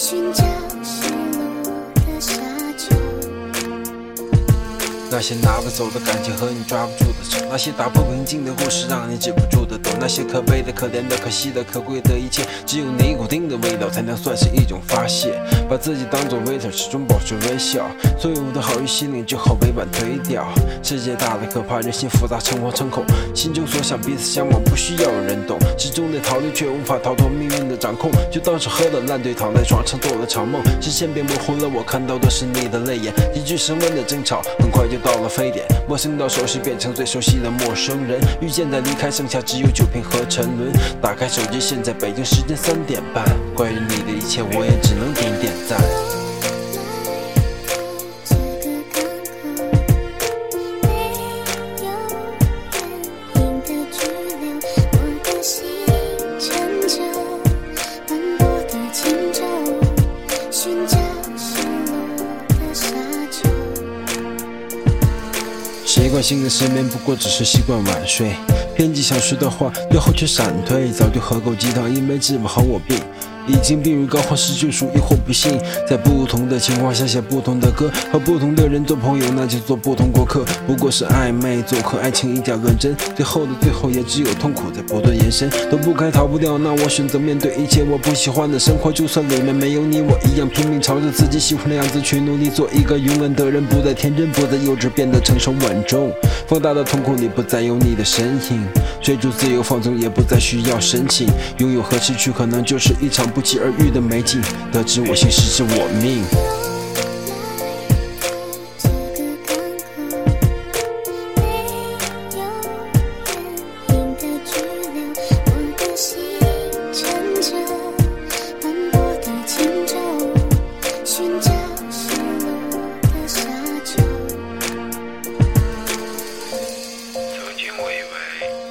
寻找。那些拿不走的感情和你抓不住的手，那些打破平静的故事让你止不住的抖，那些可悲的、可怜的、可惜的、可贵的一切，只有尼古丁的味道才能算是一种发泄。把自己当作 waiter，始终保持微笑，所有的好于心灵就好委婉推掉。世界大的可怕，人心复杂，诚惶诚恐，心中所想彼此相望，不需要有人懂。始终得逃离，却无法逃脱命运的掌控，就当是喝了烂醉，躺在床上做了场梦，视线变模糊了，我看到的是你的泪眼，一句升温的争吵，很快就到到了非典，陌生到熟悉，变成最熟悉的陌生人。遇见的离开，剩下只有酒瓶和沉沦。打开手机，现在北京时间三点半。关于你的一切，我也只能点点赞。习惯性的失眠，不过只是习惯晚睡。编辑想说的话，最后却闪退。早就喝够鸡汤，因为治不好我病。已经病入膏肓失去属于或不幸。在不同的情况下写不同的歌，和不同的人做朋友，那就做不同过客。不过是暧昧做客，爱情一点认真，最后的最后也只有痛苦在不断延伸。躲不开，逃不掉，那我选择面对一切我不喜欢的生活。就算里面没有你，我一样拼命朝着自己喜欢的样子去努力，做一个勇敢的人，不再天真，不再幼稚，变得成熟稳重。放大的瞳孔里不再有你的身影，追逐自由放纵也不再需要申请，拥有和失去可能就是一场不期而遇的美景，得知我心，失之我命。没有原因的拘留，我的心乘着的轻舟，寻找失落的沙。曾经我以为。